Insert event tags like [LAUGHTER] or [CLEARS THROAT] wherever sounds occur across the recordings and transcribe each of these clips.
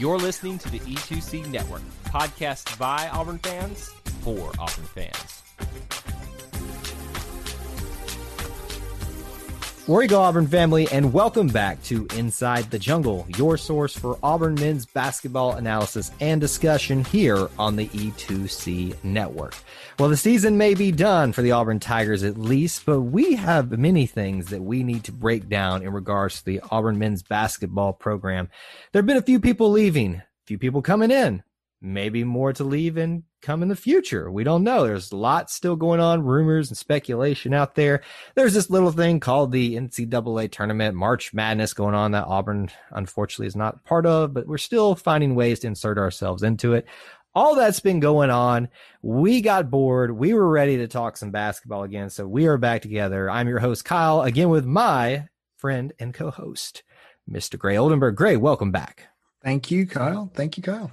You're listening to the E2C Network, podcast by Auburn fans for Auburn fans. War Eagle Auburn family, and welcome back to Inside the Jungle, your source for Auburn men's basketball analysis and discussion here on the E2C network. Well, the season may be done for the Auburn Tigers at least, but we have many things that we need to break down in regards to the Auburn men's basketball program. There have been a few people leaving, a few people coming in, maybe more to leave and come in the future. We don't know. There's lots still going on, rumors and speculation out there. There's this little thing called the NCAA tournament, March Madness going on that Auburn unfortunately is not part of, but we're still finding ways to insert ourselves into it. All that's been going on. We got bored. We were ready to talk some basketball again. So we are back together. I'm your host, Kyle, again with my friend and co-host, Mr. Gray Oldenburg. Gray, welcome back. Thank you, Kyle. Thank you, Kyle.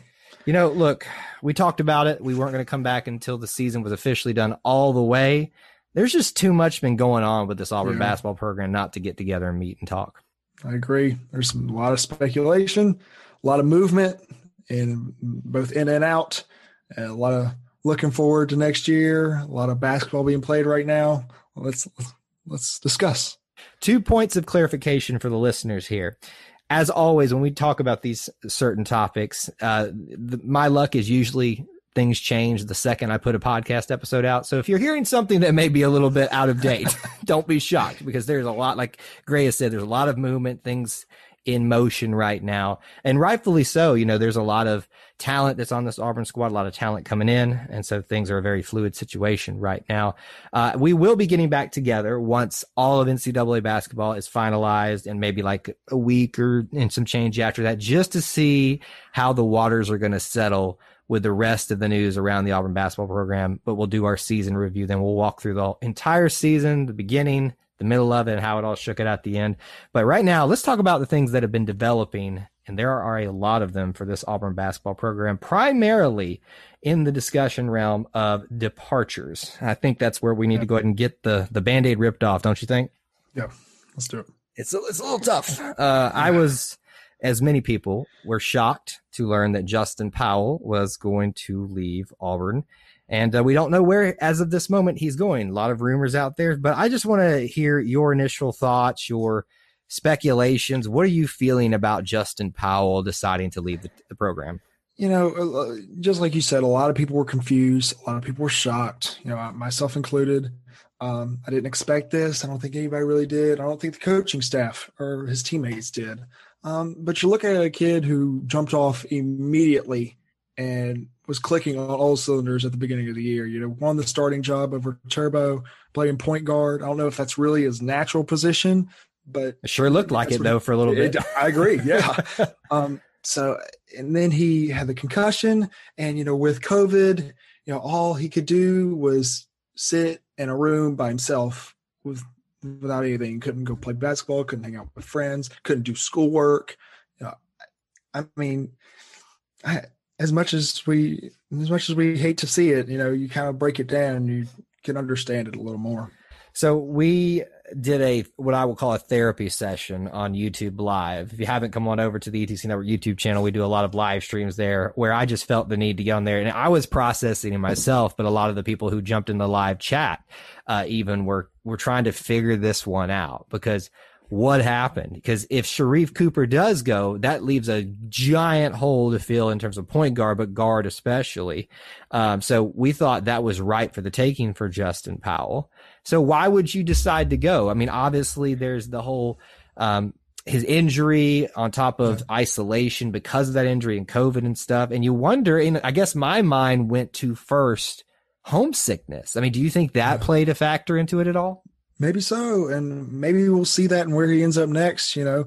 You know, look, we talked about it. We weren't going to come back until the season was officially done all the way. There's just too much been going on with this Auburn yeah. basketball program not to get together and meet and talk. I agree. There's a lot of speculation, a lot of movement, and both in and out. And a lot of looking forward to next year. A lot of basketball being played right now. Let's let's discuss. Two points of clarification for the listeners here as always, when we talk about these certain topics, uh, the, my luck is usually things change the second I put a podcast episode out. So if you're hearing something that may be a little bit out of date, [LAUGHS] don't be shocked because there's a lot, like Gray has said, there's a lot of movement, things in motion right now. And rightfully so. You know, there's a lot of talent that's on this Auburn squad, a lot of talent coming in. And so things are a very fluid situation right now. Uh, we will be getting back together once all of NCAA basketball is finalized and maybe like a week or and some change after that, just to see how the waters are going to settle with the rest of the news around the Auburn basketball program. But we'll do our season review. Then we'll walk through the entire season, the beginning, the middle of it and how it all shook it at the end. But right now, let's talk about the things that have been developing. And there are a lot of them for this Auburn basketball program, primarily in the discussion realm of departures. I think that's where we need yeah. to go ahead and get the, the band aid ripped off, don't you think? Yeah, let's do it. It's a, it's a little tough. Uh, I was, as many people, were shocked to learn that Justin Powell was going to leave Auburn and uh, we don't know where, as of this moment, he's going. A lot of rumors out there, but I just want to hear your initial thoughts, your speculations. What are you feeling about Justin Powell deciding to leave the, the program? You know, uh, uh, just like you said, a lot of people were confused. A lot of people were shocked. You know, myself included. Um, I didn't expect this. I don't think anybody really did. I don't think the coaching staff or his teammates did. Um, but you look at a kid who jumped off immediately and was clicking on all cylinders at the beginning of the year. You know, won the starting job over Turbo, playing point guard. I don't know if that's really his natural position, but it sure looked like it though for a little bit. [LAUGHS] I agree. Yeah. [LAUGHS] um, so, and then he had the concussion, and you know, with COVID, you know, all he could do was sit in a room by himself with without anything. Couldn't go play basketball. Couldn't hang out with friends. Couldn't do schoolwork. You know, I mean, I as much as we as much as we hate to see it, you know, you kind of break it down, you can understand it a little more. So we did a what I will call a therapy session on YouTube Live. If you haven't come on over to the E2C Network YouTube channel, we do a lot of live streams there where I just felt the need to get on there, and I was processing it myself. But a lot of the people who jumped in the live chat uh, even were were trying to figure this one out because what happened. Because if Sharife Cooper does go, that leaves a giant hole to fill in terms of point guard, but guard especially. Um, so we thought that was right for the taking for Justin Powell. So why would you decide to go? I mean, obviously there's the whole, um, his injury on top of isolation because of that injury and COVID and stuff. And you wonder, and I guess my mind went to first homesickness. I mean, do you think that played a factor into it at all? Maybe so, and maybe we'll see that and where he ends up next. You know,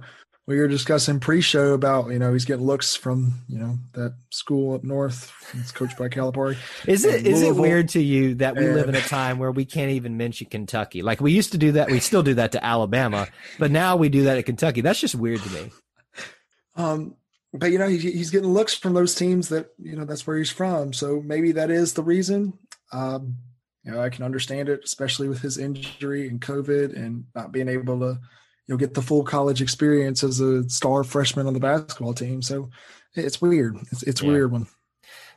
we were discussing pre-show about you know he's getting looks from you know that school up north. It's coached by Calipari. Is it is it weird to you that we and, live in a time where we can't even mention Kentucky? Like we used to do that. We still do that to Alabama, but now we do that at Kentucky. That's just weird to me. Um, but you know he, he's getting looks from those teams that you know that's where he's from. So maybe that is the reason. Um, you know, I can understand it, especially with his injury and COVID and not being able to, you know, get the full college experience as a star freshman on the basketball team. So it's weird. It's it's yeah. weird one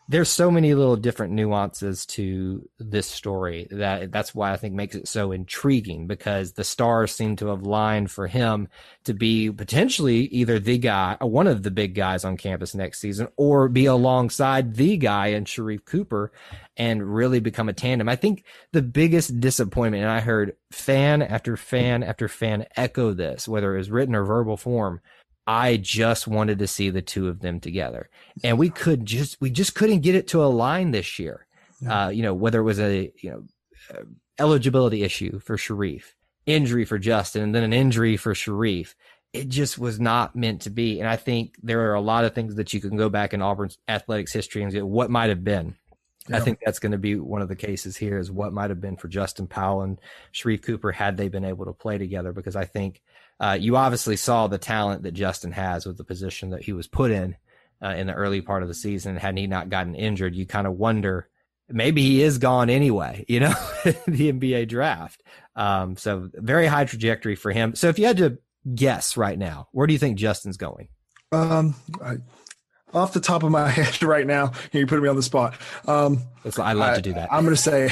there's so many little different nuances to this story that that's why I think makes it so intriguing because the stars seem to have lined for him to be potentially either the guy, uh, one of the big guys on campus next season, or be alongside the guy in Sharife Cooper and really become a tandem. I think the biggest disappointment, and I heard fan after fan after fan echo this, whether it was written or verbal form, I just wanted to see the two of them together, and we could just we just couldn't get it to align this year. Uh, you know, whether it was a you know uh, eligibility issue for Sharife, injury for Justin, and then an injury for Sharife. It just was not meant to be. And I think there are a lot of things that you can go back in Auburn's athletics history and get what might have been. Yeah. I think that's going to be one of the cases here is what might have been for Justin Powell and Sharife Cooper had they been able to play together. Because I think uh, you obviously saw the talent that Justin has with the position that he was put in uh, in the early part of the season. Had he not gotten injured, you kind of wonder maybe he is gone anyway, you know, [LAUGHS] the NBA draft. Um, so very high trajectory for him. So if you had to guess right now, where do you think Justin's going? Um, I, off the top of my [LAUGHS] head right now, you put me on the spot. Um, I love I, to do that. I'm going to say,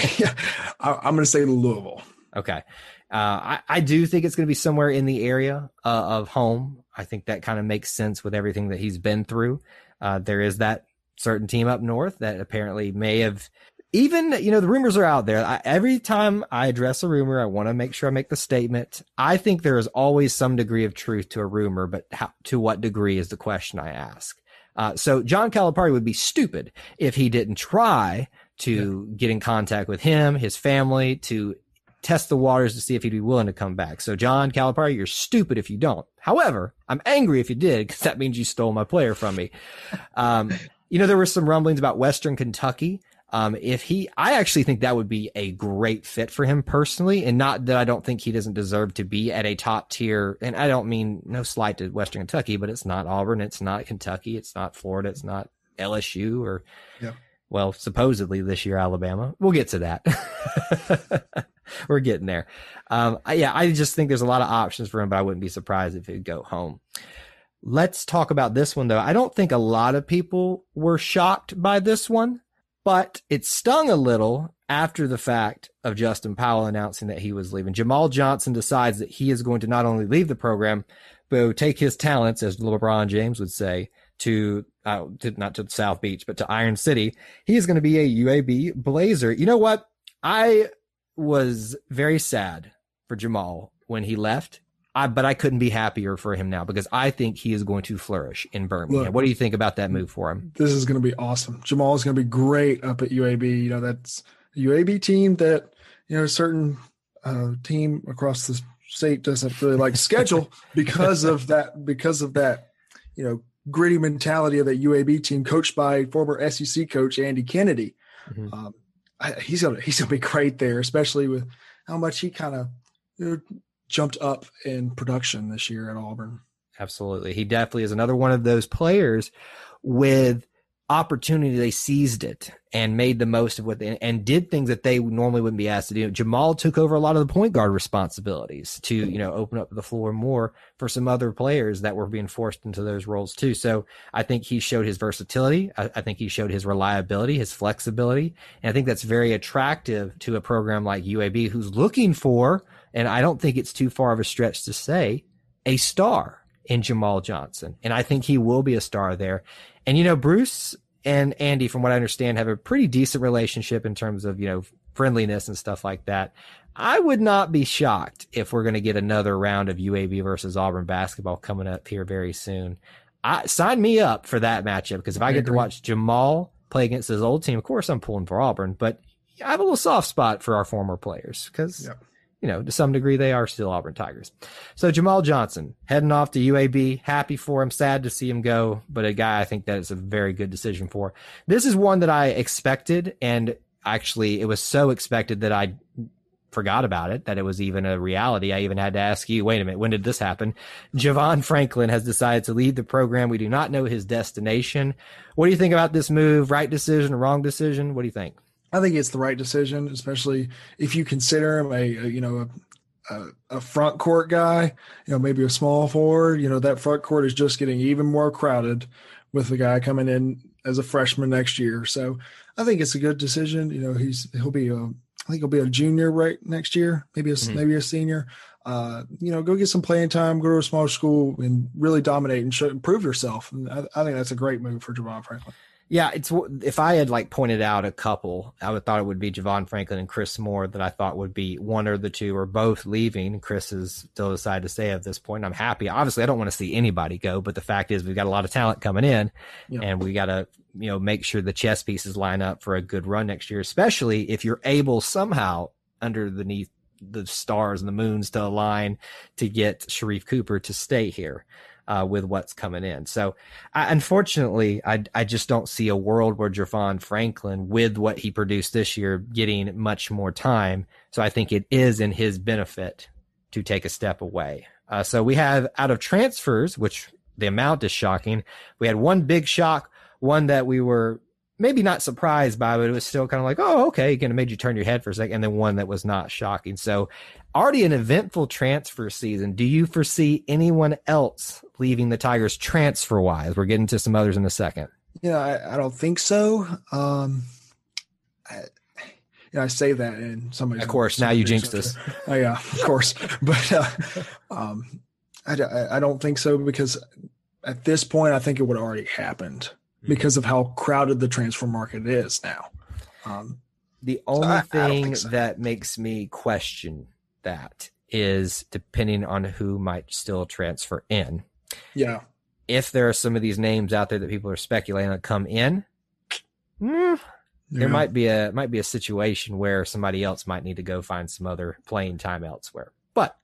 [LAUGHS] I'm going to say Louisville. Okay. Uh, I, I do think it's going to be somewhere in the area uh, of home. I think that kind of makes sense with everything that he's been through. Uh, there is that certain team up north that apparently may have even you know the rumors are out there I, every time i address a rumor i want to make sure i make the statement i think there is always some degree of truth to a rumor but how, to what degree is the question i ask uh, so john calipari would be stupid if he didn't try to yeah. get in contact with him his family to test the waters to see if he'd be willing to come back. So, John Calipari, you're stupid if you don't. However, I'm angry if you did because that means you stole my player from me. Um, you know, there were some rumblings about Western Kentucky. Um, if he, I actually think that would be a great fit for him personally, and not that I don't think he doesn't deserve to be at a top tier. And I don't mean no slight to Western Kentucky, but it's not Auburn, it's not Kentucky, it's not Florida, it's not LSU or, yeah. Well, supposedly this year Alabama. We'll get to that. [LAUGHS] we're getting there. Um, yeah, I just think there's a lot of options for him, but I wouldn't be surprised if he'd go home. Let's talk about this one though. I don't think a lot of people were shocked by this one, but it stung a little after the fact of Justin Powell announcing that he was leaving. Jamal Johnson decides that he is going to not only leave the program, but take his talents, as LeBron James would say, to, uh, to not to South Beach, but to Iron City. He is going to be a UAB Blazer. You know what? I was very sad for Jamal when he left. I, but I couldn't be happier for him now because I think he is going to flourish in Birmingham. Look, what do you think about that move for him? This is going to be awesome. Jamal is going to be great up at UAB. You know, that's a UAB team that, you know, a certain uh, team across the state doesn't really like schedule [LAUGHS] because of that, because of that, you know, gritty mentality of that UAB team coached by former SEC coach Andy Kennedy. Mm-hmm. Um, he's gonna he's gonna be great there, especially with how much he kind of you know, jumped up in production this year at Auburn. Absolutely, he definitely is another one of those players with opportunity, they seized it and made the most of what they, and did things that they normally wouldn't be asked to do. Jamal took over a lot of the point guard responsibilities to, you know, open up the floor more for some other players that were being forced into those roles too. So I think he showed his versatility. I, I think he showed his reliability, his flexibility. And I think that's very attractive to a program like UAB who's looking for, and I don't think it's too far of a stretch to say, a star in Jamal Johnson. And I think he will be a star there. And, you know, Bruce and Andy, from what I understand, have a pretty decent relationship in terms of, you know, friendliness and stuff like that. I would not be shocked if we're going to get another round of UAB versus Auburn basketball coming up here very soon. I sign me up for that matchup because if I, I get agree. to watch Jamal play against his old team, of course I'm pulling for Auburn, but I have a little soft spot for our former players because you know, to some degree, they are still Auburn Tigers. So Jamal Johnson heading off to UAB. Happy for him. Sad to see him go, but a guy I think that is a very good decision for. This is one that I expected, and actually, it was so expected that I forgot about it, that it was even a reality. I even had to ask you, wait a minute, when did this happen? Javon Franklin has decided to leave the program. We do not know his destination. What do you think about this move? Right decision, wrong decision? What do you think? I think it's the right decision, especially if you consider him a, a you know a, a, a, front court guy, you know maybe a small forward. You know that front court is just getting even more crowded with the guy coming in as a freshman next year. So I think it's a good decision. You know he's he'll be a I think he'll be a junior right next year, maybe a mm-hmm. maybe a senior. Uh, you know, go get some playing time, go to a small school, and really dominate and show, improve yourself. And I, I think that's a great move for Javon Franklin. Yeah, it's if I had like pointed out a couple, I would thought it would be Javon Franklin and Chris Moore that I thought would be one or the two or both leaving. Chris has still decided to stay at this point. I'm happy. Obviously, I don't want to see anybody go, but the fact is we've got a lot of talent coming in, yeah. and we got to you know make sure the chess pieces line up for a good run next year, especially if you're able somehow underneath the stars and the moons to align to get Sharife Cooper to stay here uh, with what's coming in. So, I, unfortunately, I, I just don't see a world where Javon Franklin, with what he produced this year, getting much more time. So, I think it is in his benefit to take a step away. Uh, so, we have out of transfers, which the amount is shocking. We had one big shock, one that we were maybe not surprised by, but it was still kind of like, oh, okay, kind of made you turn your head for a second, and then one that was not shocking. So, already an eventful transfer season. Do you foresee anyone else leaving the Tigers transfer wise? We're getting to some others in a second. Yeah, I, I don't think so. Um, I, I say that, and somebody. Of course, now you jinxed us. [LAUGHS] Oh yeah, of course, [LAUGHS] but uh, um, I, I don't think so because at this point, I think it would have already happened because of how crowded the transfer market is now. Um, the only so I, thing I so. that makes me question that is depending on who might still transfer in. Yeah. If there are some of these names out there that people are speculating to come in, mm, there yeah. might be a might be a situation where somebody else might need to go find some other playing time elsewhere. But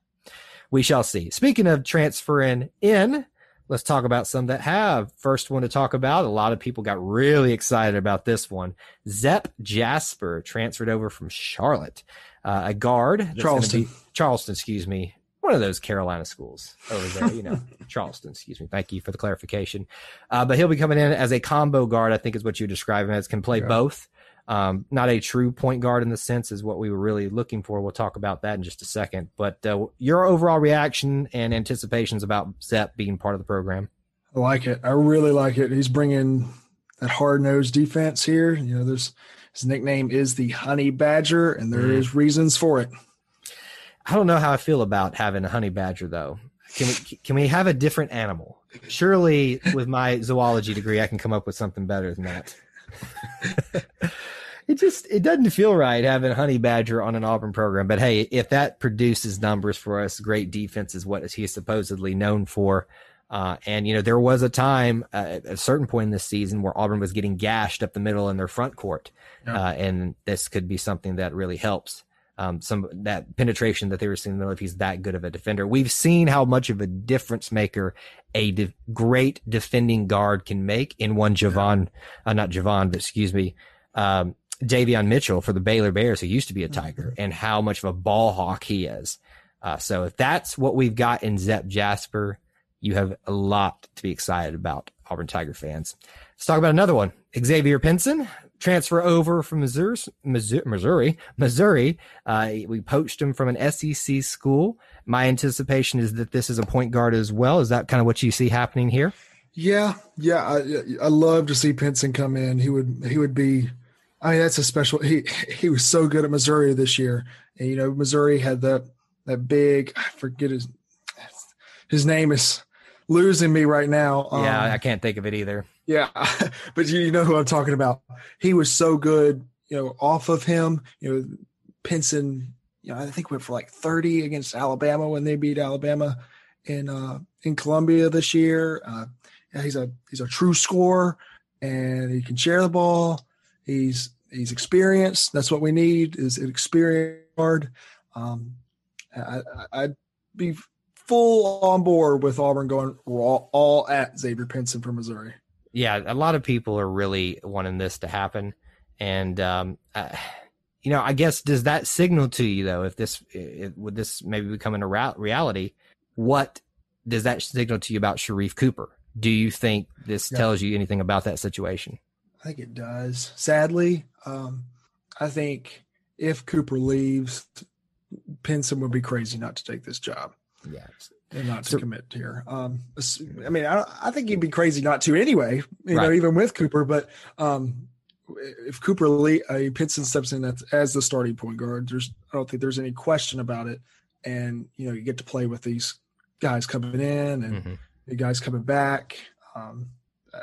we shall see. Speaking of transferring in, let's talk about some that have. First one to talk about, a lot of people got really excited about this one. Zep Jasper transferred over from Charlotte, uh, a guard. Charleston. Be, Charleston, excuse me. One of those Carolina schools over there, you know, [LAUGHS] Charleston, excuse me. Thank you for the clarification. Uh, but he'll be coming in as a combo guard, I think is what you describe him as, can play yeah. both. Um, not a true point guard in the sense is what we were really looking for. We'll talk about that in just a second. But uh, your overall reaction and anticipations about Zep being part of the program? I like it. I really like it. He's bringing that hard nosed defense here. You know, there's his nickname is the Honey Badger, and there mm. is reasons for it. I don't know how I feel about having a honey badger though. Can we can we have a different animal? Surely, with my zoology degree, I can come up with something better than that. [LAUGHS] it just it doesn't feel right having a honey badger on an auburn program but hey if that produces numbers for us great defense is what he's supposedly known for uh, and you know there was a time uh, at a certain point in this season where auburn was getting gashed up the middle in their front court yeah. uh, and this could be something that really helps um, some that penetration that they were seeing in the middle if he's that good of a defender. We've seen how much of a difference maker a de- great defending guard can make in one Javon, uh, not Javon, but excuse me, um, Davion Mitchell for the Baylor Bears, who used to be a Tiger, mm-hmm. and how much of a ball hawk he is. Uh, so if that's what we've got in Zep Jasper, you have a lot to be excited about, Auburn Tiger fans. Let's talk about another one. Xavier Pinson, transfer over from Missouri, Missouri, Missouri. Uh, we poached him from an SEC school. My anticipation is that this is a point guard as well. Is that kind of what you see happening here? Yeah, yeah. I, I love to see Pinson come in. He would he would be I mean, that's a special. He he was so good at Missouri this year, and you know, Missouri had that that big. I forget his his name is losing me right now. Um, yeah, I can't think of it either. Yeah, [LAUGHS] but you, you know who I'm talking about. He was so good. You know, off of him, you know, Pinson. You know, I think went for like 30 against Alabama when they beat Alabama in uh, in Columbia this year. Uh, yeah, he's a he's a true scorer, and he can share the ball He's he's experienced. That's what we need is an experienced guard. Um, I, would be full on board with Auburn going all, all at Xavier Pinson from Missouri. Yeah, a lot of people are really wanting this to happen, and um, uh, you know, I guess does that signal to you though? If this if, would this maybe become a reality, what does that signal to you about Sharif Cooper? Do you think this yeah. tells you anything about that situation? I think it does. Sadly, um, I think if Cooper leaves, Pinson would be crazy not to take this job. Yeah. And not to commit here. Um, I mean, I, I, think he'd be crazy not to anyway, you right. know, even with Cooper. But um, if Cooper Lee, uh, Pinson steps in as, as the starting point guard, there's I don't think there's any question about it. And you know, you get to play with these guys coming in and mm-hmm. the guys coming back. Um, I,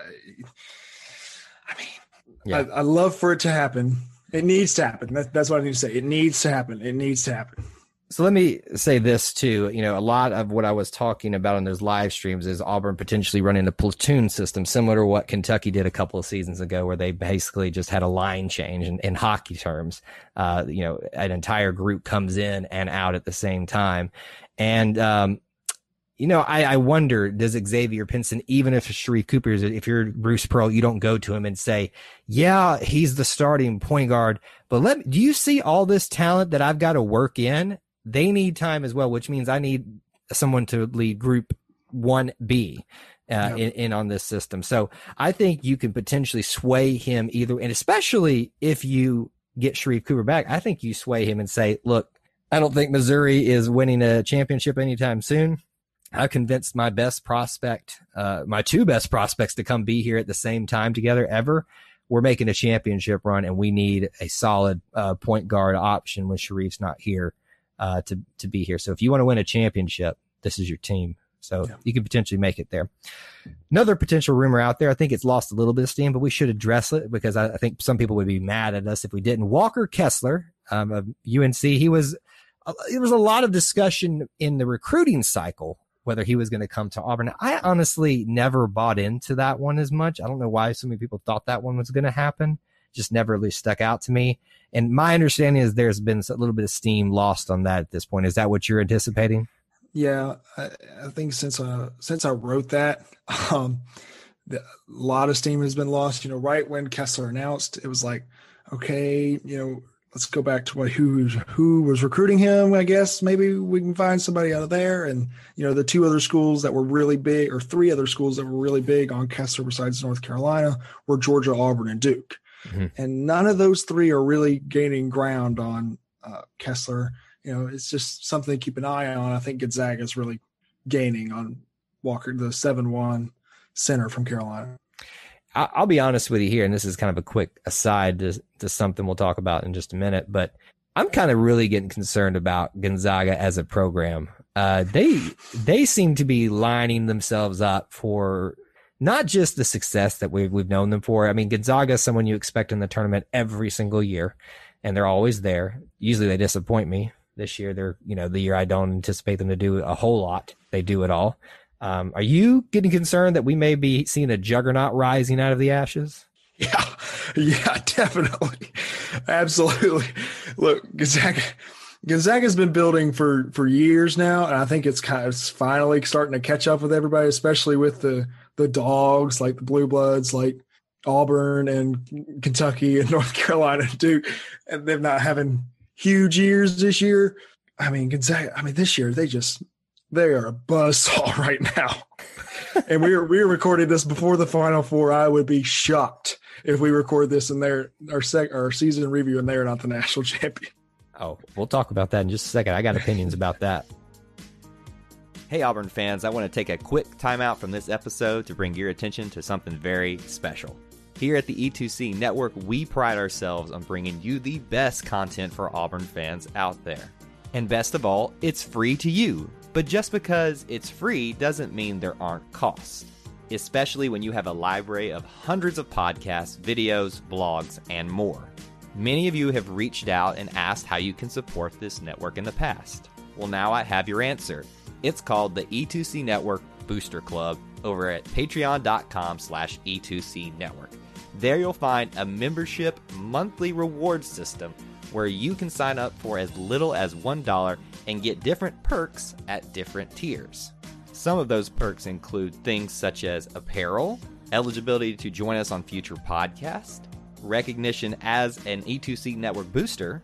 I mean, yeah. I, I, love for it to happen. It needs to happen. That, that's what I need to say. It needs to happen. It needs to happen. So let me say this too. You know, a lot of what I was talking about on those live streams is Auburn potentially running a platoon system, similar to what Kentucky did a couple of seasons ago, where they basically just had a line change in, in hockey terms. Uh, you know, an entire group comes in and out at the same time. And, um, you know, I, I wonder, does Xavier Pinson, even if Sharife Cooper is, if you're Bruce Pearl, you don't go to him and say, yeah, he's the starting point guard, but let do you see all this talent that I've got to work in? They need time as well, which means I need someone to lead group 1B. Uh, in, in on this system. So I think you can potentially sway him either, and especially if you get Sharife Cooper back, I think you sway him and say, look, I don't think Missouri is winning a championship anytime soon. I convinced my best prospect, uh, my two best prospects to come be here at the same time together ever. We're making a championship run and we need a solid uh, point guard option when Sharife's not here uh, to, to be here. So if you want to win a championship, this is your team. So yeah. you could potentially make it there. Another potential rumor out there, I think it's lost a little bit of steam, but we should address it because I, I think some people would be mad at us if we didn't. Walker Kessler um, of UNC, he was, uh, there was a lot of discussion in the recruiting cycle whether he was going to come to Auburn. I honestly never bought into that one as much. I don't know why so many people thought that one was going to happen. Just never really stuck out to me. And my understanding is there's been a little bit of steam lost on that at this point. Is that what you're anticipating? Yeah, I, I think since uh since I wrote that, [LAUGHS] um, the, a lot of steam has been lost. You know, right when Kessler announced, it was like, okay, you know, let's go back to what who who was recruiting him. I guess maybe we can find somebody out of there. And you know, the two other schools that were really big, or three other schools that were really big on Kessler besides North Carolina, were Georgia, Auburn, and Duke. Mm-hmm. And none of those three are really gaining ground on uh, Kessler. You know, it's just something to keep an eye on. I think Gonzaga is really gaining on Walker, the seven-one center from Carolina. I'll be honest with you here, and this is kind of a quick aside to, to something we'll talk about in just a minute, but I'm kind of really getting concerned about Gonzaga as a program. Uh, they they seem to be lining themselves up for not just the success that we've we've known them for. I mean, Gonzaga is someone you expect in the tournament every single year, and they're always there. Usually, they disappoint me. This year, they're you know the year I don't anticipate them to do a whole lot. They do it all. Um, are you getting concerned that we may be seeing a juggernaut rising out of the ashes? [LAUGHS] Yeah, yeah, definitely, absolutely. Look, Gonzaga, Gonzaga's been building for for years now, and I think it's kind of it's finally starting to catch up with everybody, especially with the the dogs like the Blue Bloods, like Auburn and Kentucky and [LAUGHS] North Carolina and Duke, and them not having huge years this year. I mean, Gonzaga. I mean, this year they just they are a buzzsaw [LAUGHS] right now. [LAUGHS] and we are we are recording this before the final four. I would be shocked if we record this in their our sec our season review and they're not the national champion. Oh, we'll talk about that in just a second. I got opinions about that. Hey Auburn fans, I want to take a quick timeout from this episode to bring your attention to something very special. Here at the E2C network, we pride ourselves on bringing you the best content for Auburn fans out there. And best of all, it's free to you. But just because it's free doesn't mean there aren't costs, especially when you have a library of hundreds of podcasts, videos, blogs, and more. Many of you have reached out and asked how you can support this network in the past. Well, now I have your answer. It's called the E2C Network Booster Club over at patreon.com slash E2C Network. There you'll find a membership monthly reward system where you can sign up for as little as $1 and get different perks at different tiers. Some of those perks include things such as apparel, eligibility to join us on future podcasts, recognition as an E2C network booster,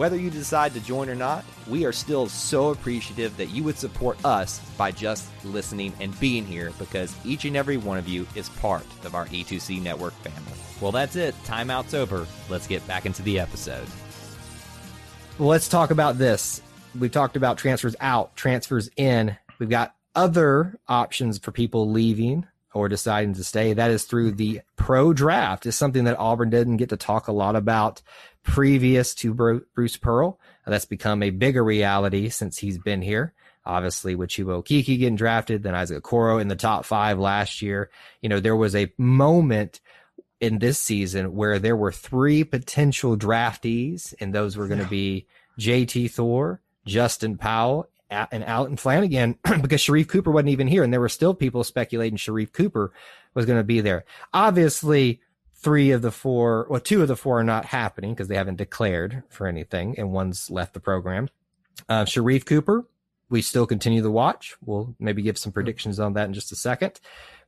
Whether you decide to join or not, we are still so appreciative that you would support us by just listening and being here because each and every one of you is part of our E2C network family. Well, that's it. Timeout's over. Let's get back into the episode. Well, let's talk about this. We've talked about transfers out, transfers in. We've got other options for people leaving or deciding to stay. That is through the pro draft. Is something that Auburn didn't get to talk a lot about previous to Bruce Pearl. That's become a bigger reality since he's been here. Obviously, with Chuma Okeke getting drafted, then Isaac Okoro in the top five last year. You know, there was a moment in this season where there were three potential draftees, and those were going to be JT Thor, Justin Powell, and Allen Flanagan [CLEARS THROAT] because Sharife Cooper wasn't even here, and there were still people speculating Sharife Cooper was going to be there. Obviously, three of the four, well, two of the four are not happening because they haven't declared for anything, and one's left the program. Uh, Sharife Cooper, we still continue to watch. We'll maybe give some predictions on that in just a second.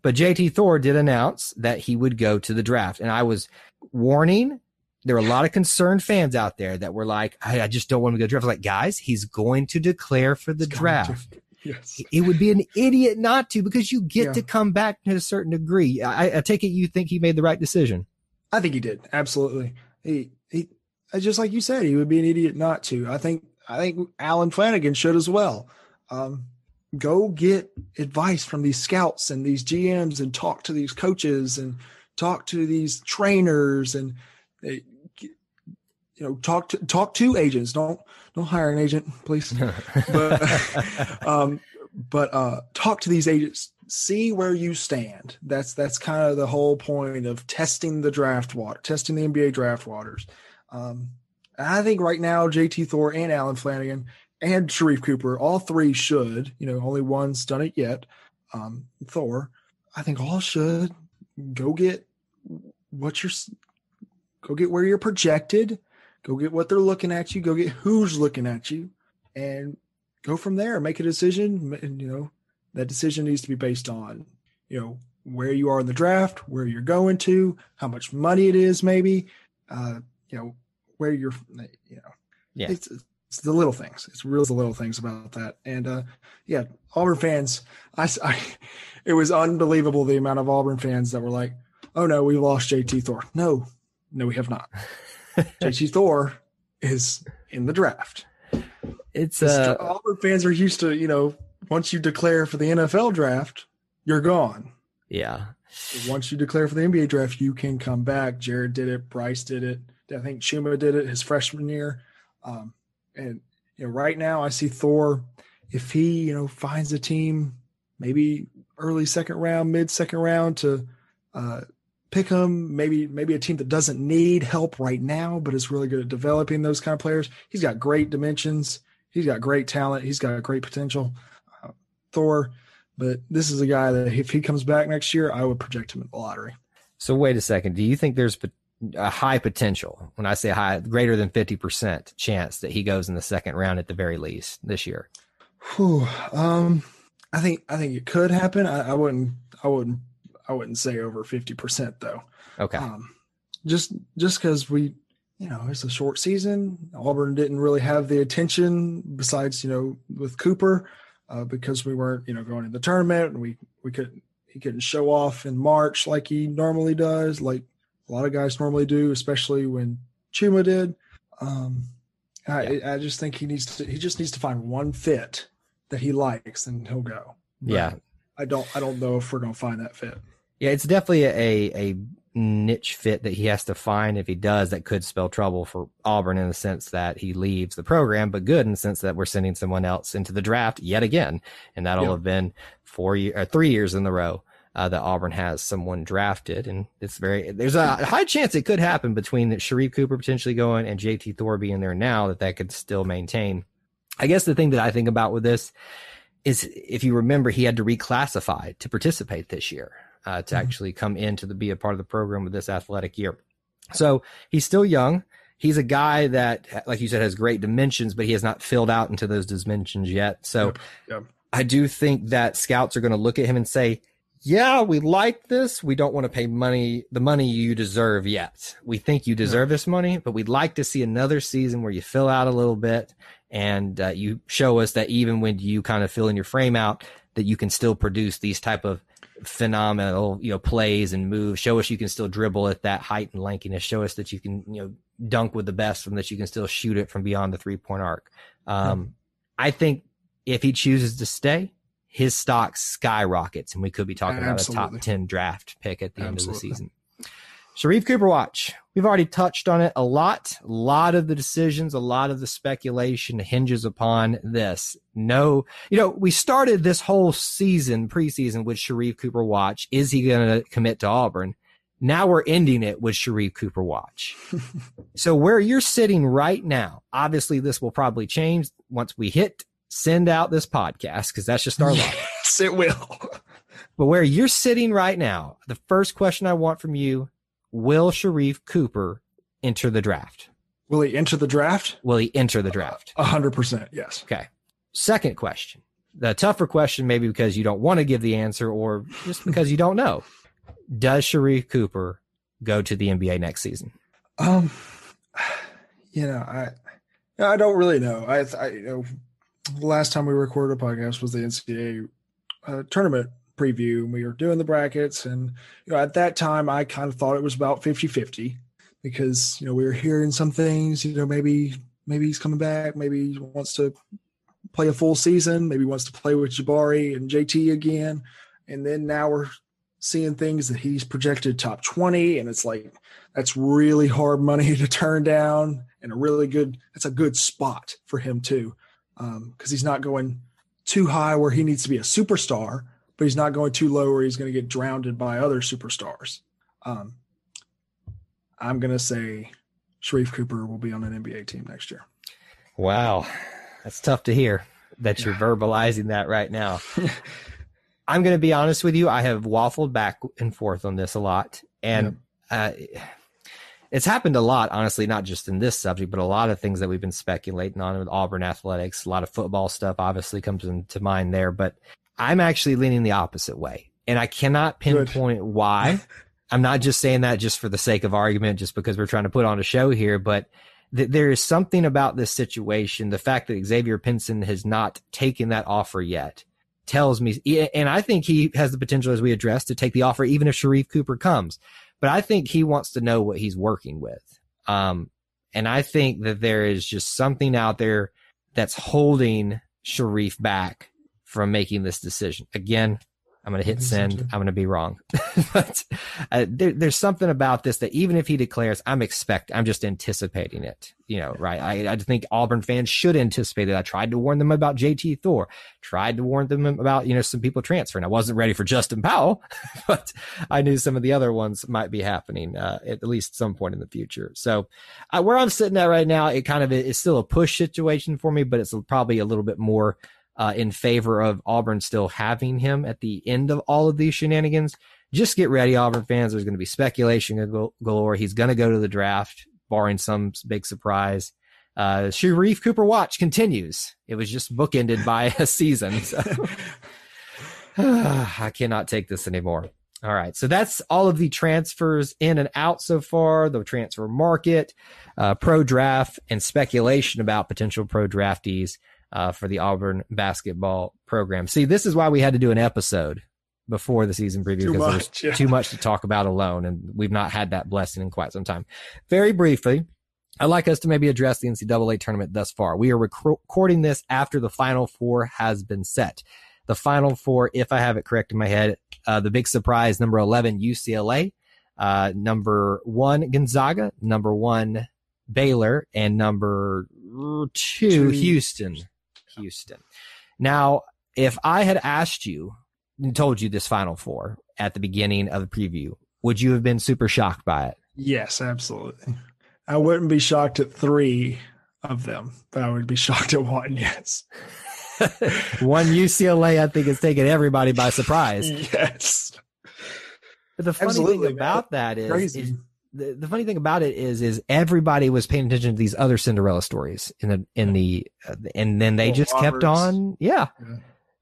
But JT Thor did announce that he would go to the draft, and I was warning there were a lot of concerned fans out there that were like, I, I just don't want him to go draft. I was like, guys, he's going to declare for the he's draft. Yes. It would be an idiot not to because you get yeah. to come back to a certain degree. I, I, take it you think he made the right decision. I think he did. Absolutely. He, he, just like you said, he would be an idiot not to. I think, I think Allen Flanagan should as well. Um, go get advice from these scouts and these GMs and talk to these coaches and talk to these trainers and eh, you know talk to talk to agents don't don't hire an agent please. [LAUGHS] But um but uh talk to these agents. See where you stand. That's that's kind of the whole point of testing the draft water testing the nba draft waters. Um i think right now jt thor and allen Flanagan and sharife cooper all three should you know only one's done it yet um thor i think all should go get what you're go get where you're projected Go get what they're looking at you. Go get who's looking at you, and go from there. Make a decision. And you know that decision needs to be based on you know where you are in the draft, where you're going to, how much money it is, maybe. Uh, you know where you're. You know, yeah. It's, it's the little things. It's real the little things about that. And uh, yeah, Auburn fans, I, [LAUGHS] I, it was unbelievable the amount of Auburn fans that were like, "Oh no, we lost JT Thor." No, no, we have not. [LAUGHS] [LAUGHS] JT Thor is in the draft. It's uh, Auburn fans are used to, you know, once you declare for the NFL draft, you're gone. Yeah. Once you declare for the NBA draft, you can come back. Jared did it. Bryce did it. I think Chuma did it his freshman year. Um, and you know, right now I see Thor. If he, you know, finds a team, maybe early second round, mid second round to uh, pick him. Maybe maybe a team that doesn't need help right now, but is really good at developing those kind of players. He's got great dimensions. He's got great talent. He's got great potential. Uh, Thor, but this is a guy that if he comes back next year, I would project him in the lottery. So wait a second. Do you think there's a high potential? When I say high, greater than fifty percent chance that he goes in the second round at the very least this year. Whew, um, I think I think it could happen. I, I wouldn't I wouldn't I wouldn't say over 50% though. Okay. Um, just, just cause we, you know, it's a short season. Auburn didn't really have the attention besides, you know, with Cooper, uh, because we weren't, you know, going in the tournament and we, we couldn't, he couldn't show off in March like he normally does, like a lot of guys normally do, especially when Chuma did. Um, I, yeah. I just think he needs to, he just needs to find one fit that he likes and he'll go. Yeah. I don't, I don't know if we're going to find that fit. Yeah, it's definitely a a niche fit that he has to find. If he does, that could spell trouble for Auburn in the sense that he leaves the program, but good in the sense that we're sending someone else into the draft yet again, and that'll have been four year, or three years in the row uh, that Auburn has someone drafted, and it's very there's a high chance it could happen between Sharife Cooper potentially going and JT Thor being there now that that could still maintain. I guess the thing that I think about with this is if you remember, he had to reclassify to participate this year uh, to mm-hmm. actually come in to the, be a part of the program with this athletic year. So he's still young. He's a guy that, like you said, has great dimensions, but he has not filled out into those dimensions yet. So yep. Yep. I do think that scouts are going to look at him and say, yeah, we like this. We don't want to pay money, the money you deserve yet. We think you deserve this money, but we'd like to see another season where you fill out a little bit and uh, you show us that even when you kind of fill in your frame out, that you can still produce these type of phenomenal, you know, plays and moves. Show us you can still dribble at that height and lankiness. Show us that you can, you know, dunk with the best and that you can still shoot it from beyond the three point arc. Um, I think if he chooses to stay, his stock skyrockets and we could be talking Absolutely. about a top 10 draft pick at the Absolutely. end of the season. Sharife Cooper watch. We've already touched on it a lot. A lot of the decisions, a lot of the speculation hinges upon this. No, you know, we started this whole season, preseason with Sharife Cooper watch. Is he going to commit to Auburn? Now we're ending it with Sharife Cooper watch. [LAUGHS] so where you're sitting right now, obviously this will probably change once we hit send out this podcast because that's just our life. Yes, it will. But where you're sitting right now, the first question I want from you Will Sharife Cooper enter the draft? Will he enter the draft? Will he enter the draft? A hundred percent, yes. Okay. Second question. The tougher question, maybe because you don't want to give the answer or just because you don't know. Does Sharife Cooper go to the NBA next season? Um, you know, I, I don't really know. I, I you know, last time we recorded a podcast was the NCAA uh, tournament preview and we were doing the brackets and you know at that time i kind of thought it was about 50-50 because you know we were hearing some things you know maybe maybe he's coming back maybe he wants to play a full season maybe wants to play with jabari and jt again and then now we're seeing things that he's projected top 20 and it's like that's really hard money [LAUGHS] to turn down and a really good it's a good spot for him too because um, he's not going too high where he needs to be a superstar but he's not going too low where he's going to get drowned by other superstars. Um, I'm going to say Sharife Cooper will be on an NBA team next year. Wow. That's tough to hear that you're verbalizing that right now. [LAUGHS] I'm going to be honest with you. I have waffled back and forth on this a lot. And uh, it's happened a lot, honestly, not just in this subject, but a lot of things that we've been speculating on with Auburn athletics. A lot of football stuff obviously comes into mind there. But I'm actually leaning the opposite way. And I cannot pinpoint Good. why. [LAUGHS] I'm not just saying that just for the sake of argument, just because we're trying to put on a show here, but th- there is something about this situation. The fact that Xavier Pinson has not taken that offer yet tells me, and I think he has the potential, as we addressed, to take the offer, even if Sharife Cooper comes. But I think he wants to know what he's working with. Um, and I think that there is just something out there that's holding Sharife back from making this decision. Again, I'm going to hit send. I'm going to be wrong, [LAUGHS] but uh, there, there's something about this that even if he declares, I'm expect, I'm just anticipating it. You know, right? I, I think Auburn fans should anticipate it. I tried to warn them about JT Thor, tried to warn them about you know some people transferring. I wasn't ready for Justin Powell, [LAUGHS] but I knew some of the other ones might be happening uh, at least some point in the future. So uh, where I'm sitting at right now, it kind of is still a push situation for me, but it's probably a little bit more uh, in favor of Auburn still having him at the end of all of these shenanigans. Just get ready, Auburn fans. There's going to be speculation galore. He's going to go to the draft, barring some big surprise. Uh, Sharife Cooper watch continues. It was just bookended by a season. So. [SIGHS] I cannot take this anymore. All right. So that's all of the transfers in and out so far, the transfer market, uh, pro draft, and speculation about potential pro draftees uh, for the Auburn basketball program. See, this is why we had to do an episode before the season preview because there's yeah. too much to talk about alone, and we've not had that blessing in quite some time. Very briefly, I'd like us to maybe address the NCAA tournament thus far. We are rec- recording this after the Final Four has been set. The Final Four, if I have it correct in my head, uh, the big surprise, number 11, UCLA, uh, number one, Gonzaga, number one, Baylor, and number two, Houston. Houston. Now, if I had asked you and told you this Final Four, at the beginning of the preview, would you have been super shocked by it? Yes, absolutely. I wouldn't be shocked at three of them, but I would be [LAUGHS] shocked at one. Yes. [LAUGHS] one UCLA, I think, has taken everybody by surprise. [LAUGHS] Yes. But the funny Absolutely, thing man. about that is, is the, the funny thing about it is, is everybody was paying attention to these other Cinderella stories in the in the, uh, and then they just kept on, yeah, Yeah.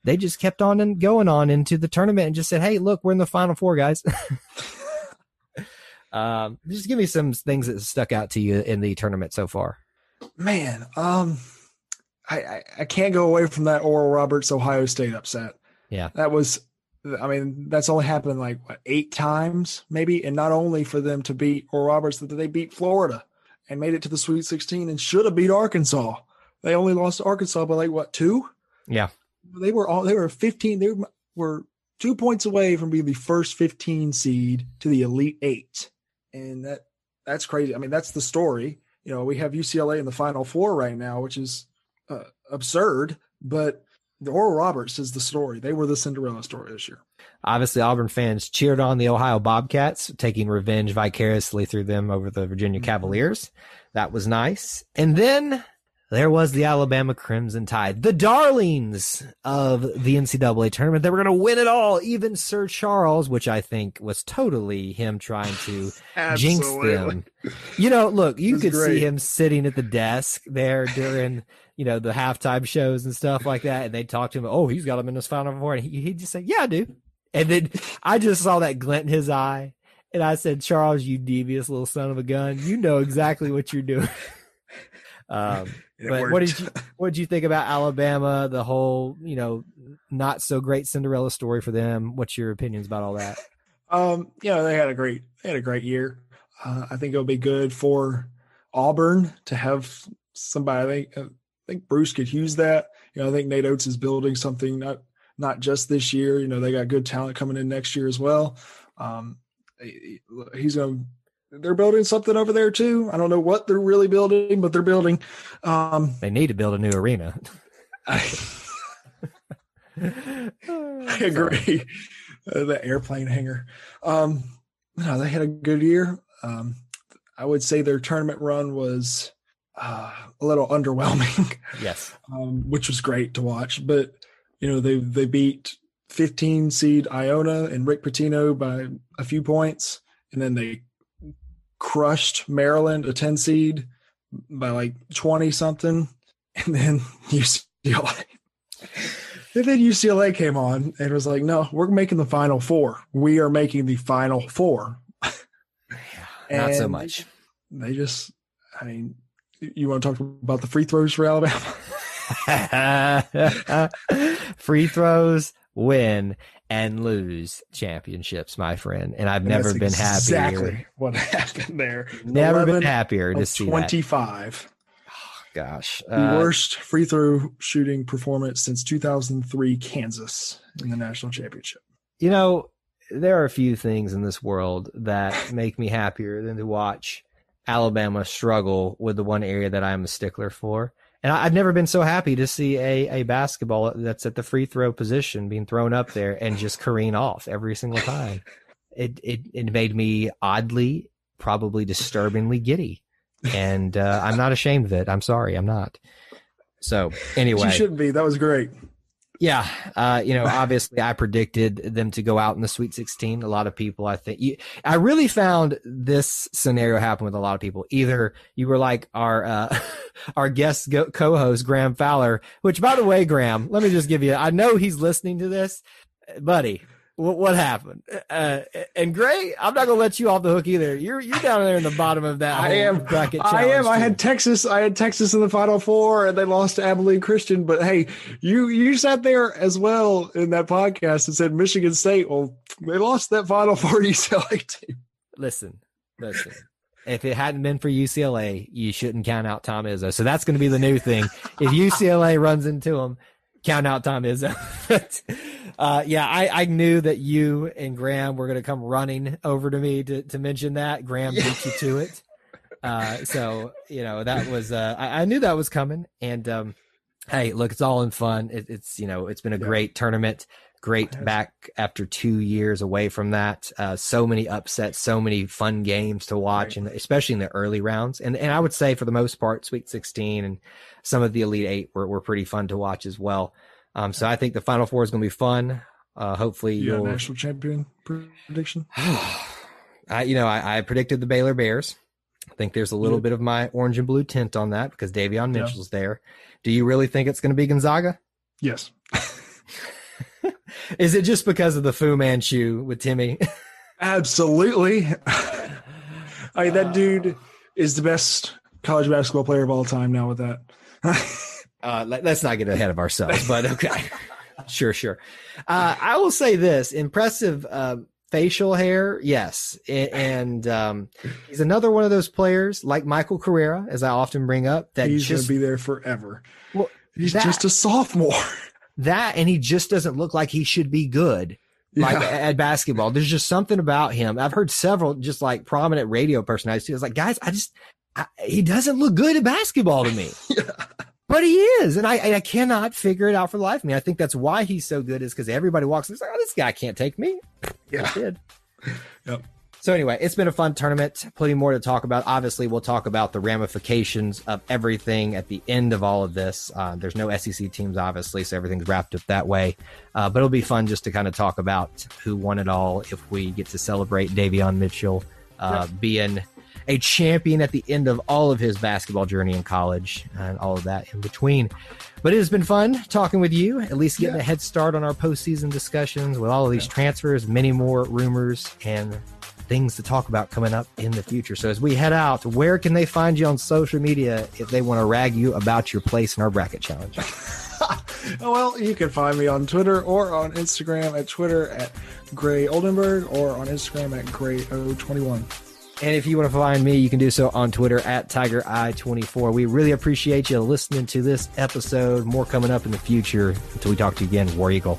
they just kept on and going on into the tournament and just said, "Hey, look, we're in the final four, guys." [LAUGHS] um, just give me some things that stuck out to you in the tournament so far. Man, um, I, I I can't go away from that Oral Roberts Ohio State upset. Yeah. that was. I mean, that's only happened like what, eight times, maybe, and not only for them to beat Oral Roberts, that they beat Florida and made it to the Sweet 16 and should have beat Arkansas. They only lost to Arkansas by like what two? Yeah. They were all they were 15. They were two points away from being the first 15 seed to the Elite Eight, and that that's crazy. I mean, that's the story. You know, we have UCLA in the Final Four right now, which is uh, absurd. But Oral Roberts is the story. They were the Cinderella story this year. Obviously, Auburn fans cheered on the Ohio Bobcats, taking revenge vicariously through them over the Virginia Mhm. Cavaliers. That was nice. And then there was the Alabama Crimson Tide, the darlings of the NCAA tournament. They were going to win it all. Even Sir Charles, which I think was totally him trying to [LAUGHS] jinx them. You know, look, you could see him sitting at the desk there during, you know, the halftime shows and stuff like that. And they talk to him, oh, he's got him in his final four. And he, he'd just say, yeah, I do. And then I just saw that glint in his eye. And I said, Charles, you devious little son of a gun. You know exactly what you're doing. [LAUGHS] um, but what worked. did you what did you think about Alabama? The whole, you know, not so great Cinderella story for them. What's your opinions about all that? Um, you know, they had a great they had a great year. Uh, I think it'll be good for Auburn to have somebody. I think Bruce could use that. You know, I think Nate Oats is building something not not just this year. You know, they got good talent coming in next year as well. Um, he's going. They're building something over there too. I don't know what they're really building, but they're building. Um, They need to build a new arena. I, [LAUGHS] [LAUGHS] I agree. Uh, the airplane hangar. Um, no, they had a good year. Um, I would say their tournament run was uh, a little underwhelming, [LAUGHS] Yes. um, which was great to watch. But you know, they they beat 15 seed Iona and Rick Pitino by a few points, and then they crushed Maryland, a 10 seed, by like 20 something, [LAUGHS] and then [LAUGHS] UCLA. And then UCLA came on and was like, "No, we're making the Final Four. We are making the Final Four. Not so much. They just, I mean, you want to talk about the free throws for Alabama? [LAUGHS] [LAUGHS] Free throws win and lose championships, my friend. And I've And never been exactly happier. what [LAUGHS] happened there. Never been happier to see that. 25. Gosh. The Uh, worst free throw shooting performance since 2003 Kansas in the national championship. you know, there are a few things in this world that make me happier than to watch Alabama struggle with the one area that I'm a stickler for. And I, I've never been so happy to see a, a basketball that's at the free throw position being thrown up there and just careen off every single time. It, it, it made me oddly, probably disturbingly giddy. And uh, I'm not ashamed of it. I'm sorry. I'm not. So anyway, You shouldn't be. That was great. Yeah, uh, you know, obviously, I predicted them to go out in the Sweet 16. A lot of people, I think, you, I really found this scenario happen with a lot of people. Either you were like our uh, [LAUGHS] our guest go- co-host Graham Fowler, which, by the way, Graham, let me just give you. I know he's listening to this, buddy. What, what happened? Uh, and Gray, I'm not gonna let you off the hook either. You're you're down there in the bottom of that. I am. bracket. I am. challenge, I had Texas. I had Texas in the Final Four, and they lost to Abilene Christian. But hey, you you sat there as well in that podcast and said Michigan State. Well, they lost that Final Four UCLA team. listen, listen. If it hadn't been for UCLA, you shouldn't count out Tom Izzo. So that's going to be the new thing. If UCLA runs into him, count out Tom Izzo. [LAUGHS] But, uh, yeah, I, I knew that you and Graham were going to come running over to me to, to mention that. Graham beat you to it. Uh, so, you know, that was, uh, I, I knew that was coming. And, um, hey, look, it's all in fun. It, it's, you know, it's been a Yeah. great tournament. Great back after two years away from that. Uh, so many upsets, so many fun games to watch, and especially in the early rounds. And and I would say for the most part, Sweet 16 and some of the Elite Eight were, were pretty fun to watch as well. Um, so I think the Final Four is going to be fun. Uh, hopefully, You you'll. national champion prediction? [SIGHS] I, you know, I, I predicted the Baylor Bears. I think there's a little Yeah. bit of my orange and blue tint on that because Davion Yeah. Mitchell's there. Do you really think it's going to be Gonzaga? Yes. [LAUGHS] Is it just because of the Fu Manchu with Timme? Absolutely. [LAUGHS] I mean, that dude is the best college basketball player of all time now with that. [LAUGHS] Uh, let, us not get ahead of ourselves, but okay. [LAUGHS] sure, sure. Uh, I will say this impressive uh, facial hair, yes. A- And um, he's another one of those players like Michael Carrera, as I often bring up, that He's going to be there forever. Well, He's that- just a sophomore. [LAUGHS] that, and he just doesn't look like he should be good. Like Yeah. at basketball, there's just something about him. I've heard several just like prominent radio personalities. too. It's like, guys, I just, I, he doesn't look good at basketball to me. But he is, and I I cannot figure it out for the life of me. I think that's why he's so good is because everybody walks and it's like, oh, this guy can't take me. Yeah. He did. Yep. So anyway, it's been a fun tournament. Plenty more to talk about. Obviously, we'll talk about the ramifications of everything at the end of all of this. Uh, there's no SEC teams, obviously, so everything's wrapped up that way. Uh, but it'll be fun just to kind of talk about who won it all if we get to celebrate Davion Mitchell uh, being a champion at the end of all of his basketball journey in college and all of that in between. But it has been fun talking with you, at least getting Yeah. a head start on our postseason discussions with all of these transfers, many more rumors, and things to talk about coming up in the future. So as we head out, where can they find you on social media if they want to rag you about your place in our bracket challenge? Oh, [LAUGHS] well, you can find me on Twitter or on Instagram at Twitter at Gray Oldenburg or on Instagram at Gray021. And if you want to find me, you can do so on Twitter at TigerEye24. We really appreciate you listening to this episode. More coming up in the future. Until we talk to you again, War Eagle.